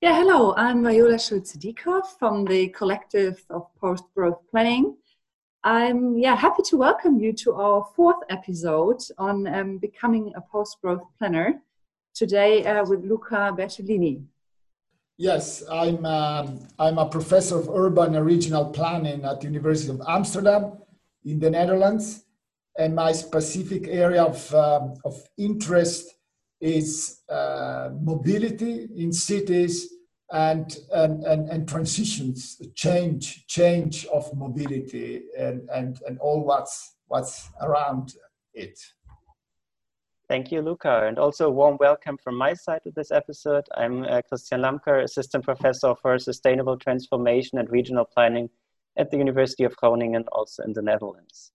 Yeah, hello, I'm Viola Schulze-Dieckhoff from the Collective of Post-Growth Planning. I'm yeah happy to welcome you to our fourth episode on um, becoming a post-growth planner. Today uh, with Luca Bertolini. Yes, I'm um, I'm a professor of urban and regional planning at the University of Amsterdam in the Netherlands, and my specific area of um, of interest is uh, mobility in cities and, and, and, and, transitions, change, change of mobility and, and, and all what's, what's around it. Thank you, Luca. And also a warm welcome from my side to this episode. I'm uh, Christian Lamker, Assistant Professor for Sustainable Transformation and Regional Planning at the University of Groningen, also in the Netherlands.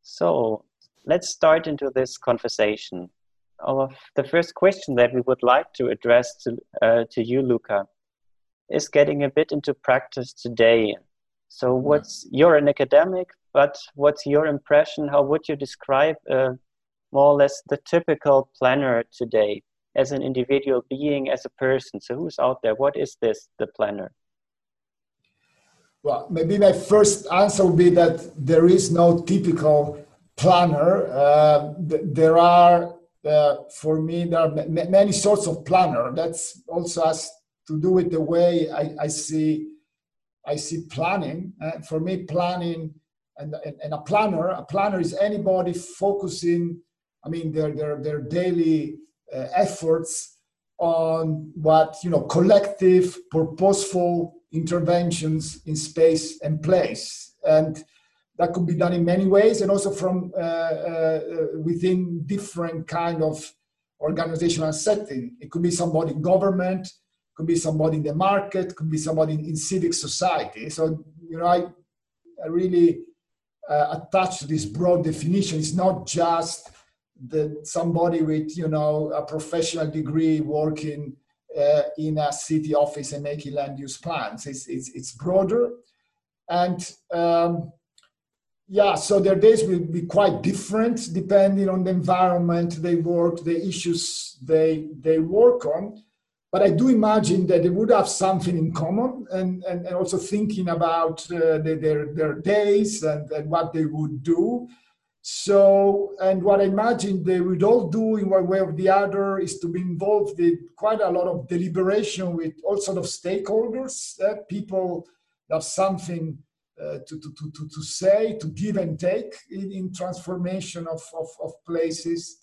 So let's start into this conversation our, the first question that we would like to address to, uh, to you, Luca, is getting a bit into practice today. So, what's you're an academic, but what's your impression? How would you describe uh, more or less the typical planner today as an individual being, as a person? So, who's out there? What is this, the planner? Well, maybe my first answer would be that there is no typical planner. Uh, there are for me, there are many sorts of planner. That's also has to do with the way I, I see I see planning. Uh, for me, planning and, and, and, a planner, a planner is anybody focusing, I mean, their their their daily uh, efforts on what you know collective, purposeful interventions in space and place. And that could be done in many ways and also from uh, uh, within different kind of organizational setting. It could be somebody in government could be somebody in the market could be somebody in, in civic society. So you know i, I really uh, attach to this broad definition. It's not just the somebody with you know a professional degree working uh, in a city office and making land use plans. It's it's, it's broader. And um, yeah, so their days will be quite different depending on the environment they work, the issues they they work on. But I do imagine that they would have something in common, and and, and also thinking about uh, the, their their days and, and what they would do. So, and what I imagine they would all do in one way or the other is to be involved in quite a lot of deliberation with all sort of stakeholders, uh, people have something uh, to, to, to, to say, to give and take in, in transformation of, of, of places.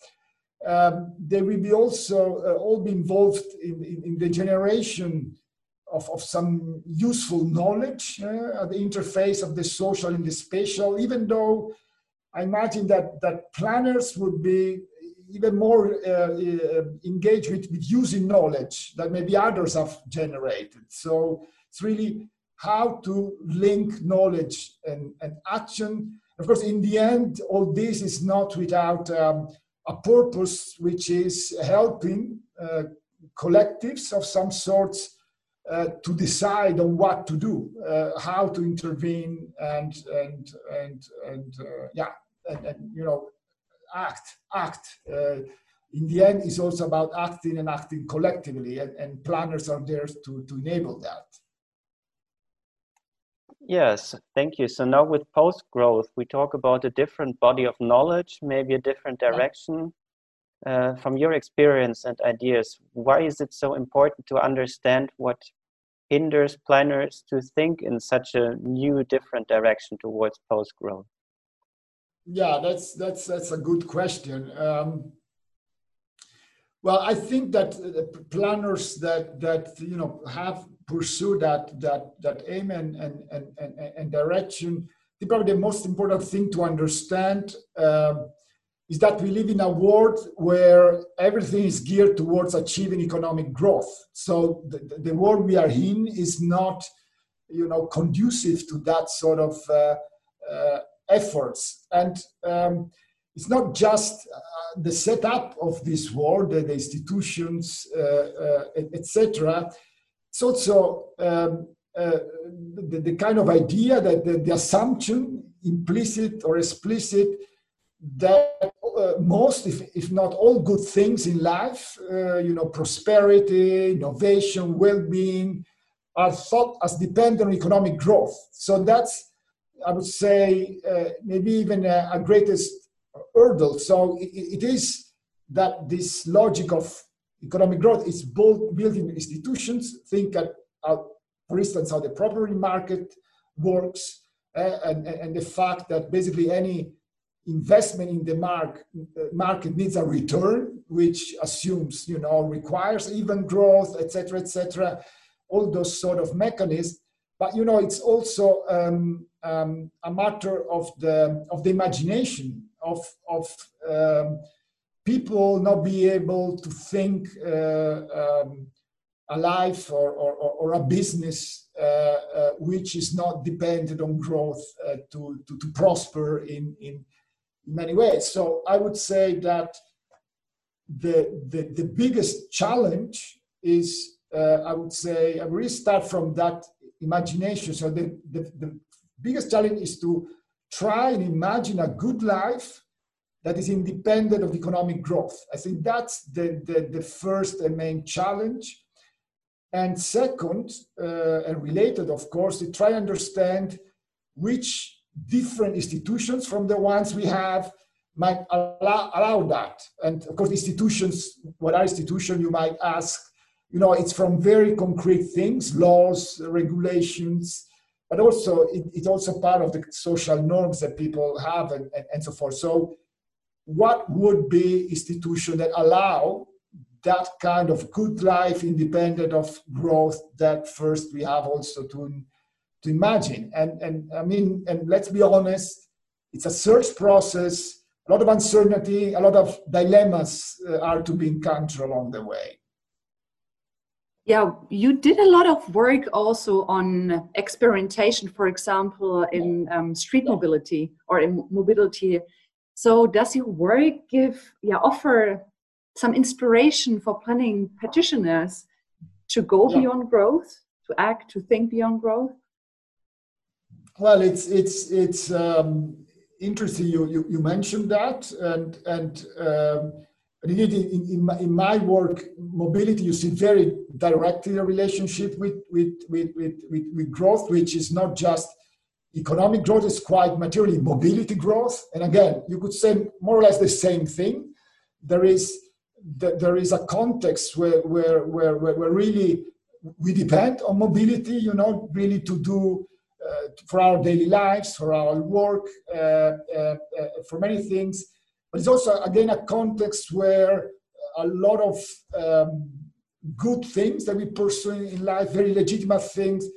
Um, they will be also uh, all be involved in, in, in, the generation of, of some useful knowledge uh, at the interface of the social and the spatial, even though I imagine that, that planners would be even more uh, uh, engaged with, with using knowledge that maybe others have generated. So it's really how to link knowledge and, and action. Of course, in the end, all this is not without um, a purpose, which is helping uh, collectives of some sorts uh, to decide on what to do, uh, how to intervene, and and and and uh, yeah, and, and, you know, act act. Uh, in the end, is also about acting and acting collectively, and, and planners are there to to enable that. Yes, thank you. So now with post growth, we talk about a different body of knowledge, maybe a different direction. Uh, from your experience and ideas, why is it so important to understand what hinders planners to think in such a new, different direction towards post growth? Yeah, that's that's that's a good question. Um, well, I think that uh, planners that that you know have pursue that that that aim and and and, and, and direction the probably the most important thing to understand um, is that we live in a world where everything is geared towards achieving economic growth. So the, the world we are in is not you know conducive to that sort of uh, uh, efforts. And um, it's not just uh, the setup of this world the, the institutions uh, uh, etc it's also um, uh, the, the, kind of idea that the, the, assumption, implicit or explicit, that uh, most, if, if not all, good things in life, uh, you know, prosperity, innovation, well-being, are thought as dependent on economic growth. So that's, I would say, uh, maybe even a, a, greatest hurdle. So it, it is that this logic of economic growth is both built in institutions. Think at, uh, for instance, how the property market works, uh, and, and the fact that basically any investment in the mark, uh, market needs a return, which assumes, you know, requires even growth, etc., etc. all those sort of mechanisms. But you know, it's also um, um, a matter of the of the imagination of of um, people not be able to think uh, um, a life or, or, or a business uh, uh, which is not dependent on growth uh, to, to, to prosper in, in many ways. So I would say that the, the, the biggest challenge is, uh, I would say, I really start from that imagination. So the, the, the biggest challenge is to try and imagine a good life that is independent of economic growth. I think that's the, the, the first and main challenge. And second, uh, and related, of course, to try and understand which different institutions from the ones we have might allow, allow that. And of course, institutions, what are institutions, you might ask, you know, it's from very concrete things, laws, regulations, but also it, it's also part of the social norms that people have and, and, and so forth. So what would be institution that allow that kind of good life independent of growth that first we have also to, to imagine? And and i mean and let's be honest it's a search process. A lot of uncertainty a lot of dilemmas uh, are to be encountered along the way yeah you did a lot of work also on experimentation for example in um, street mobility or in mobility so does your work give, yeah, offer some inspiration for planning practitioners to go yeah. beyond growth, to act, to think beyond growth? Well, it's it's it's um, interesting. You, you you mentioned that, and and um, in, in, my, in my work, mobility you see very directly a relationship with with with with, with, with growth, which is not just economic growth is quite materially mobility growth. And again, you could say more or less the same thing. There is there is a context where where where, where really we depend on mobility, you know, really to do uh, for our daily lives, for our work, uh, uh, uh, for many things. But it's also again a context where a lot of um, good things that we pursue in life, very legitimate things,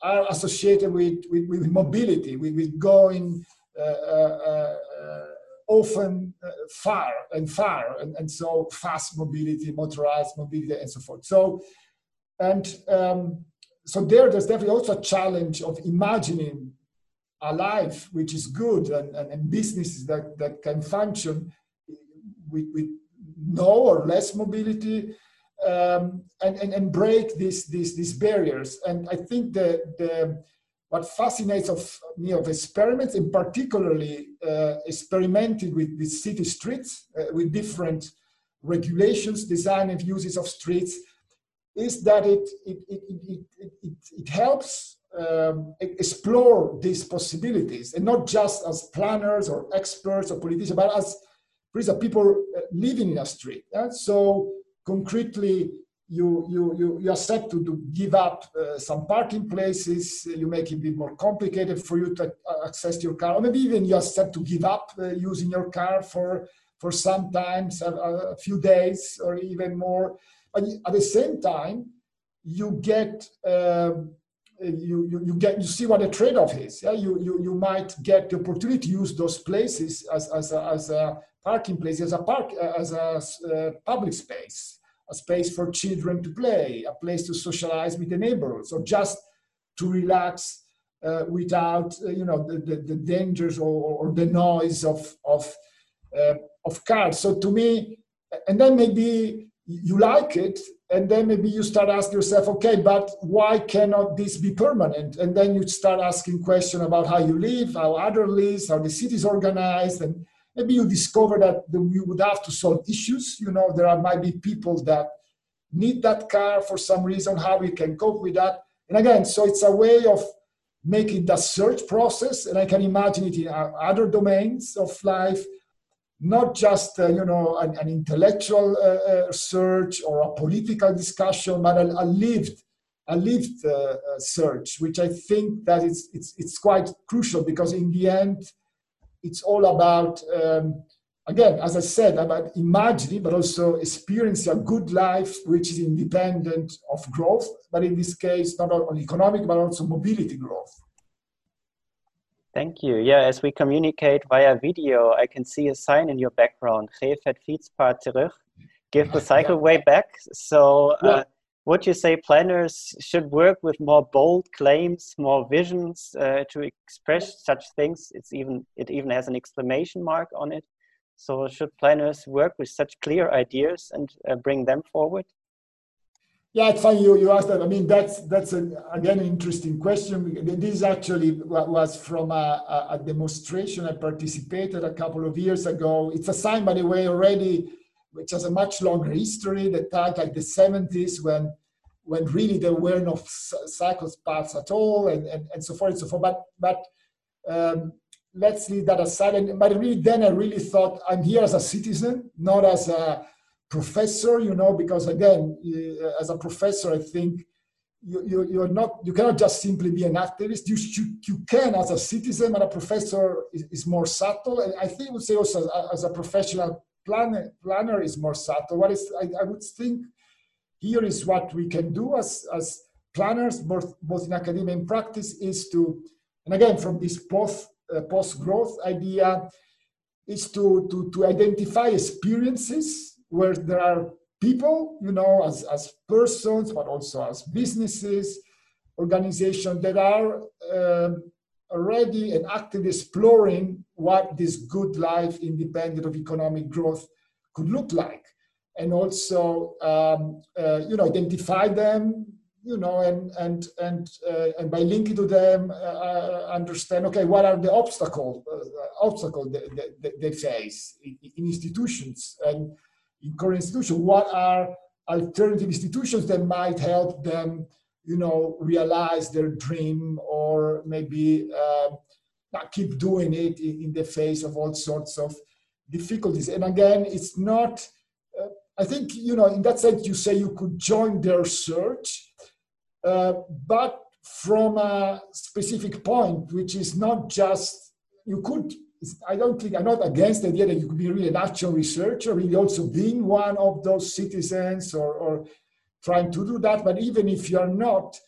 are associated with, with, with mobility, with, with going uh, uh, uh often uh, far and far, and, and so fast mobility, motorized mobility, and so forth. So, and um, so there, there's definitely also a challenge of imagining a life which is good and, and, and businesses that, that can function with, with no or less mobility um, and, and, and break these, these, these barriers. And I think the, the, what fascinates of me of experiments, in particularly uh, experimenting with, with city streets, uh, with different regulations, design and uses of streets, is that it, it, it, it, it, it helps um, explore these possibilities, and not just as planners or experts or politicians, but as, people uh, living in a street. Yeah? So concretely you you you, you accept to, to give up uh, some parking places you make it a bit more complicated for you to uh, access your car or maybe even you accept to give up uh, using your car for for sometimes a, a, few days or even more but at the same time you get um, you, you, you get you see what the trade-off is yeah you, you you might get the opportunity to use those places as as a, as a parking place as a park as a uh, public space a space for children to play, a place to socialize with the neighborhoods, or just to relax uh, without, uh, you know, the, the, the dangers or, or, the noise of of uh, of cars. So to me, and then maybe you like it, and then maybe you start asking yourself, okay, but why cannot this be permanent? And then you start asking questions about how you live, how other lives how the city is organized, and maybe you discover that you would have to solve issues. You know, there are, might be people that need that car for some reason, how we can cope with that. And again, so it's a way of making the search process, and I can imagine it in other domains of life, not just uh, you know an, an intellectual uh, uh, search or a political discussion, but a, a lived a lived uh, uh, search, which I think that it's, it's it's quite crucial because in the end, it's all about um, again, as I said, about imagining, but also experiencing a good life, which is independent of growth. But in this case, not only economic, but also mobility growth. Thank you. Yeah, as we communicate via video, I can see a sign in your background. Geef het terug. Give the cycle yeah. way back. So, uh, would you say planners should work with more bold claims, more visions uh, to express such things? It's even it even has an exclamation mark on it. So should planners work with such clear ideas and uh, bring them forward? Yeah, it's funny you, you asked that. I mean, that's that's an, again an interesting question. This actually was from a, a, demonstration I participated a couple of years ago. It's a sign, by the way, already which has a much longer history. That time, like the 70s, when when really there were no cycle paths at all, and, and, and so forth and so forth. But but um, let's leave that aside. And, but really, then I really thought I'm here as a citizen, not as a professor, you know, because again, as a professor, I think you, you, you're not, you cannot just simply be an activist. You, you, you can as a citizen, and a professor is, is more subtle. And I think I would say also as, as a professional planner, planner is more subtle. What is, I, I would think here is what we can do as, as planners, both, both in academia and practice, is to, and again, from this post uh, post-growth idea is to, to, to identify experiences where there are people, you know, as, as persons, but also as businesses, organizations that are um, already and actively exploring what this good life independent of economic growth could look like. And also, um, uh, you know, identify them, you know, and and and uh, and by linking to them, uh, uh understand okay, what are the obstacles uh, obstacles they, they, face in, in, institutions and in current institutions. What are alternative institutions that might help them, you know, realize their dream or maybe uh, keep doing it in, the face of all sorts of difficulties. And again, it's not. Uh, I think you know, in that sense, you say you could join their search uh, but from a specific point, which is not just, you could, I don't think, I'm not against the idea that you could be really an actual researcher, really also being one of those citizens or, or trying to do that. But even if you're not,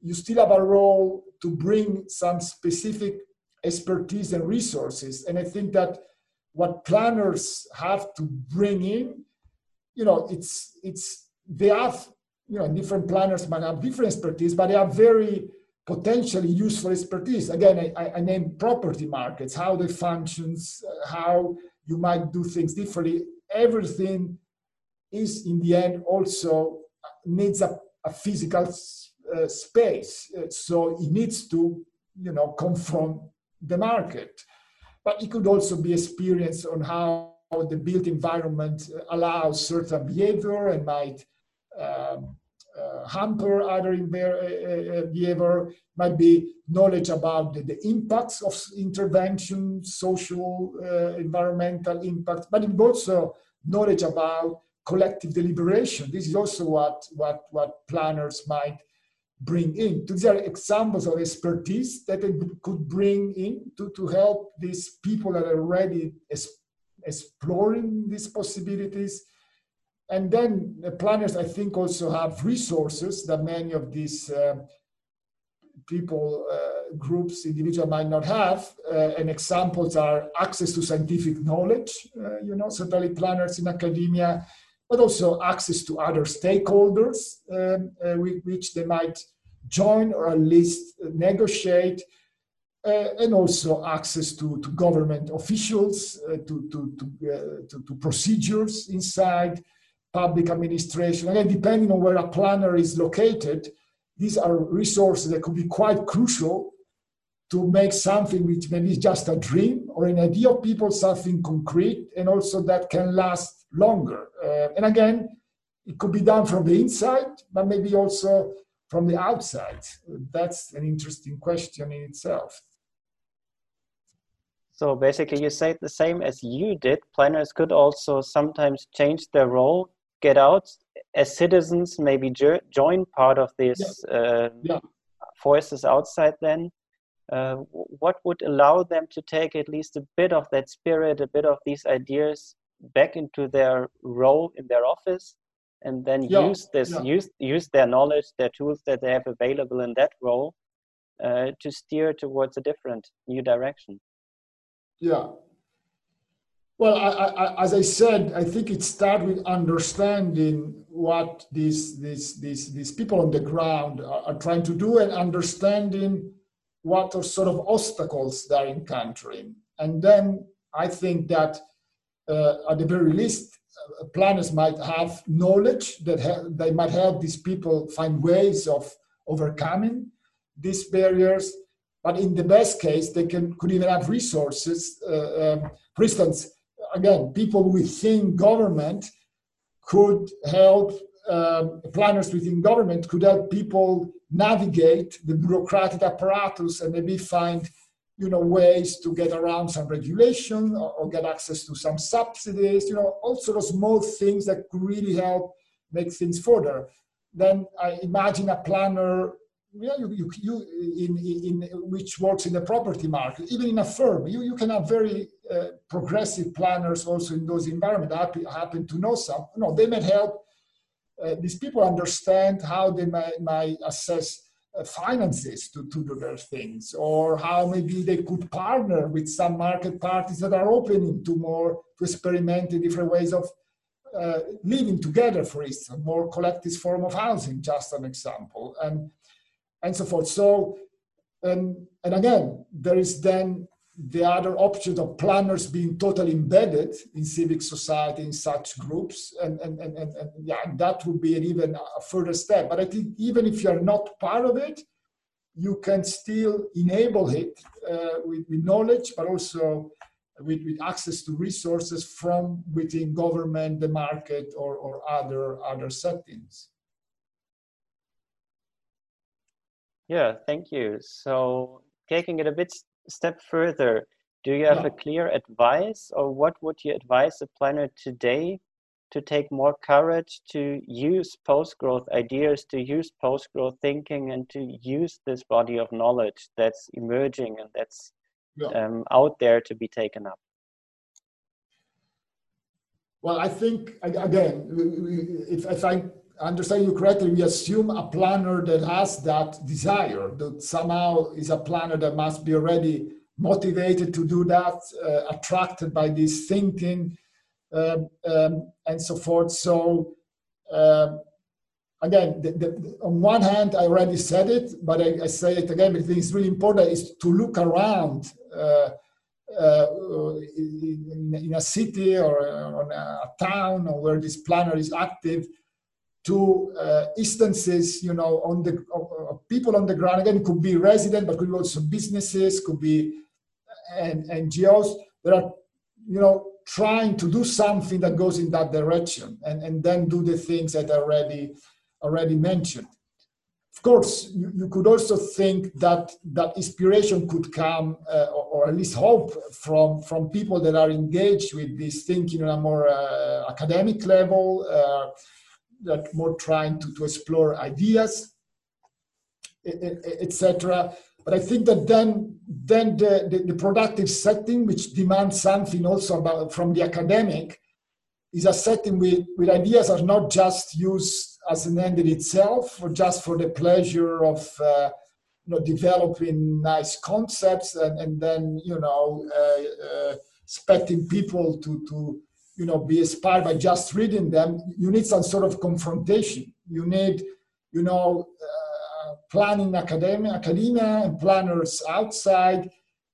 you still have a role to bring some specific expertise and resources. And I think that what planners have to bring in, you know, it's it's they have you know, different planners might have different expertise, but they are very potentially useful expertise. Again, I, I name property markets, how they functions, uh, how you might do things differently. Everything is in the end also needs a, a physical uh, space. Uh, so it needs to, you know, come from the market. But it could also be experience on how the built environment allows certain behavior and might um, uh, hamper other uh, uh, behavior, might be knowledge about the, the impacts of intervention, social, environmental impacts, but also knowledge about collective deliberation. This is also what, what, what planners might bring in. These are examples of expertise that they could bring in to, to help these people that are already exploring these possibilities and then the planners, I think, also have resources that many of these uh, people, uh, groups, individuals might not have. Uh, and examples are access to scientific knowledge, uh, you know, certainly planners in academia, but also access to other stakeholders um, uh, with which they might join or at least negotiate. Uh, and also access to, to government officials, to, to, to, to, to procedures inside, public administration. Again, depending on where a planner is located, these are resources that could be quite crucial to make something which maybe is just a dream or an idea of people, something concrete, and also that can last longer. Uh, and again, it could be done from the inside, but maybe also from the outside. That's an interesting question in itself. So basically, you say the same as you did. Planners could also sometimes change their role, get out as citizens, maybe jo join part of these yeah. Uh, yeah. forces outside. Then, uh, what would allow them to take at least a bit of that spirit, a bit of these ideas back into their role in their office, and then yeah. use this, use use their knowledge, their tools that they have available in that role uh, to steer towards a different new direction. Yeah. Well, I, I, as I said, I think it starts with understanding what these, these, these, these people on the ground are, are, trying to do and understanding what are sort of obstacles they're encountering. And then I think that uh, at the very least, uh, planners might have knowledge that ha- they might help these people find ways of overcoming these barriers but in the best case, they can could even have resources. Uh, um, for instance, again, people within government could help. Um, planners within government could help people navigate the bureaucratic apparatus and maybe find you know ways to get around some regulation or, or, get access to some subsidies you know all sort of small things that could really help make things further then i imagine a planner yeah, you, you, you in, in which works in the property market, even in a firm, you, you can have very uh, progressive planners also in those environments. I happen, to know some. No, they may help uh, these people understand how they might, might assess uh, finances to, to do their things, or how maybe they could partner with some market parties that are opening to more to experiment in different ways of uh, living together, for instance, more collective form of housing, just an example. And and so forth. So, and, and again, there is then the other option of planners being totally embedded in civic society in such groups and, and, and, and, and yeah that would be an even a further step but i think even if you're not part of it you can still enable it uh, with, with, knowledge but also with, with access to resources from within government the market or, or other other settings Yeah, thank you. So taking it a bit step further, do you have yeah. a clear advice or what would you advise a planner today to take more courage to use post-growth ideas, to use post-growth thinking and to use this body of knowledge that's emerging and that's yeah. um, out there to be taken up? Well, I think, again, it's, if I understand you correctly, we assume a planner that has that desire, that somehow is a planner that must be already motivated to do that, uh, attracted by this thinking, um, um, and so forth. So, uh, again, the, the, on one hand, I already said it, but I, I, say it again because it's really important is to look around. Uh, uh, in, in, a city or, or a town or where this planner is active to uh, instances, you know, on the uh, people on the ground. Again, could be resident, but could be also businesses, could be and NGOs that are, you know, trying to do something that goes in that direction, and, and then do the things that I already already mentioned. Of course, you, you could also think that that inspiration could come, uh, or, or, at least hope, from from people that are engaged with this thinking on a more uh, academic level that more trying to, to explore ideas, etc. But I think that then, then the, the, the, productive setting, which demands something also about from the academic, is a setting with, with ideas are not just used as an end in itself or just for the pleasure of uh, you know, developing nice concepts and, and then you know uh, uh, expecting people to, to you know be inspired by just reading them you need some sort of confrontation. You need you know uh, planning academia academia and planners outside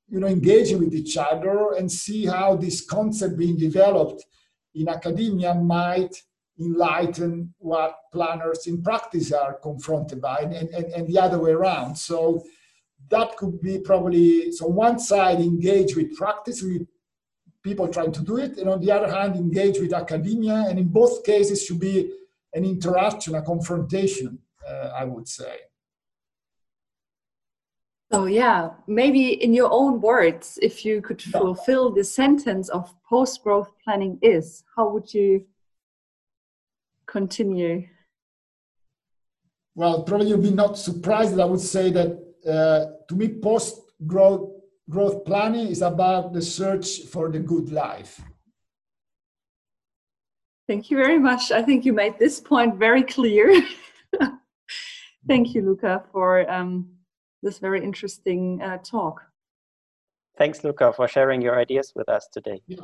you know engaging with each other and see how this concept being developed in academia might enlighten what planners in practice are confronted by and, and, and the other way around. So that could be probably so one side engage with practice with people trying to do it. And on the other hand engage with academia. And in both cases should be an interaction a confrontation uh, i would say. So yeah maybe in your own words if you could fulfill the sentence of post growth planning is how would you continue? Well, probably you'll be not surprised that I would say that uh, to me, post growth growth planning is about the search for the good life. Thank you very much. I think you made this point very clear. Thank you, Luca, for um, this very interesting uh, talk. Thanks, Luca, for sharing your ideas with us today. Yeah.